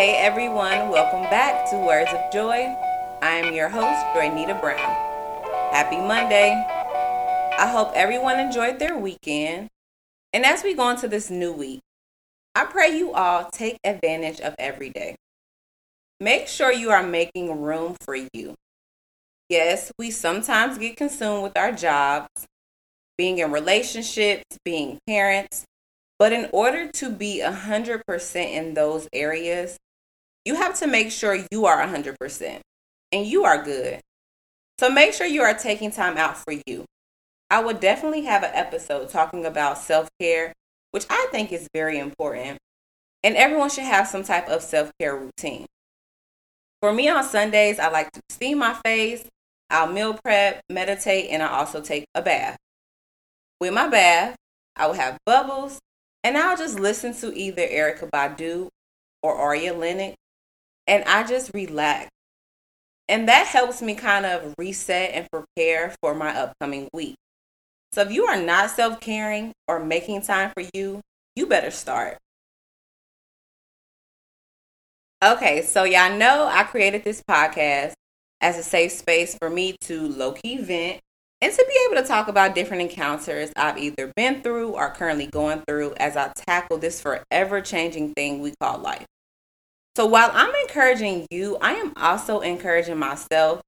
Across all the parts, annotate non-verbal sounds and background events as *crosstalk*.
Hey everyone, welcome back to Words of Joy. I am your host, Joynita Brown. Happy Monday. I hope everyone enjoyed their weekend. And as we go into this new week, I pray you all take advantage of every day. Make sure you are making room for you. Yes, we sometimes get consumed with our jobs, being in relationships, being parents, but in order to be 100% in those areas, you have to make sure you are 100% and you are good. So make sure you are taking time out for you. I would definitely have an episode talking about self care, which I think is very important. And everyone should have some type of self care routine. For me on Sundays, I like to steam my face, I'll meal prep, meditate, and I also take a bath. With my bath, I will have bubbles, and I'll just listen to either Erykah Badu or Ari Lennox and I just relax. And that helps me kind of reset and prepare for my upcoming week. So if you are not self caring or making time for you, you better start. Okay, so y'all know I created this podcast as a safe space for me to low key vent and to be able to talk about different encounters I've either been through or currently going through as I tackle this forever changing thing we call life. So while I'm encouraging you, I am also encouraging myself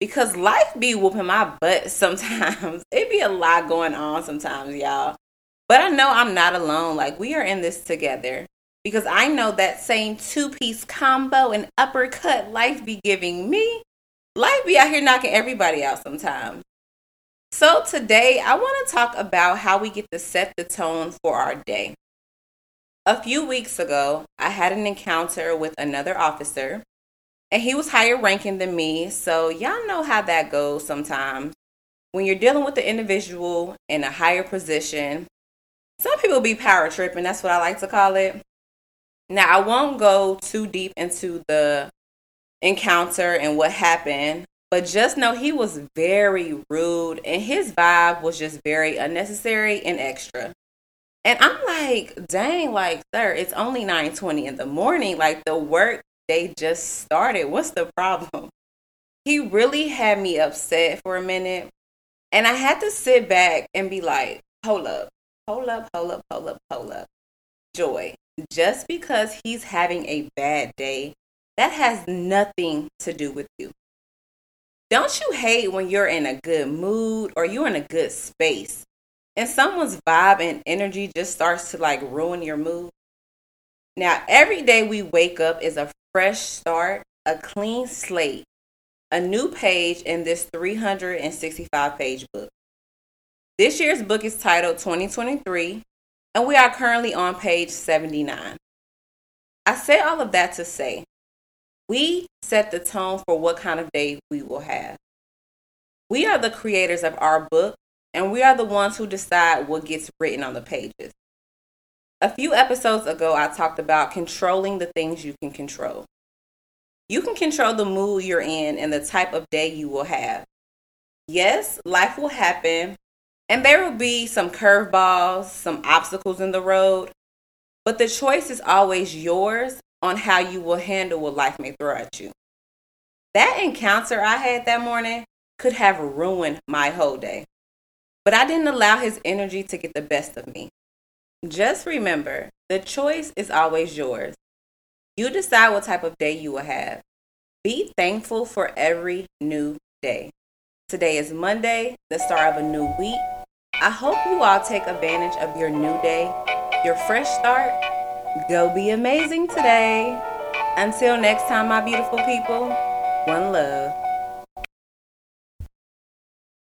because life be whooping my butt *laughs* sometimes. it be a lot going on sometimes, y'all. But I know I'm not alone. Like we are in this together because I know that same two piece combo and uppercut life be giving me. Life be out here knocking everybody out sometimes. So today I want to talk about how we get to set the tone for our day. A few weeks ago, I had an encounter with another officer, and he was higher ranking than me. So, y'all know how that goes sometimes. When you're dealing with the individual in a higher position, some people be power tripping. That's what I like to call it. Now, I won't go too deep into the encounter and what happened, but just know he was very rude and his vibe was just very unnecessary and extra. And I'm like, dang, like, sir, it's only 9:20 in the morning. Like the work they just started. What's the problem? He really had me upset for a minute. And I had to sit back and be like, hold up, hold up, hold up, hold up, hold up. Joy, just because he's having a bad day, that has nothing to do with you. Don't you hate when you're in a good mood or you're in a good space and someone's vibe and energy just starts to like ruin your mood. Now, every day we wake up is a fresh start, a clean slate, a new page in this 365 page book. This year's book is titled 2023, and we are currently on page 79. I say all of that to say we set the tone for what kind of day we will have. We are the creators of our book and we are the ones who decide what gets written on the pages. A few episodes ago, I talked about controlling the things you can control. You can control the mood you're in and the type of day you will have. Yes, life will happen, and there will be some curveballs, some obstacles in the road, but the choice is always yours on how you will handle what life may throw at you. That encounter I had that morning could have ruined my whole day. But I didn't allow his energy to get the best of me. Just remember, the choice is always yours. You decide what type of day you will have. Be thankful for every new day. Today is Monday, the start of a new week. I hope you all take advantage of your new day, your fresh start. Go be amazing today. Until next time, my beautiful people, one love.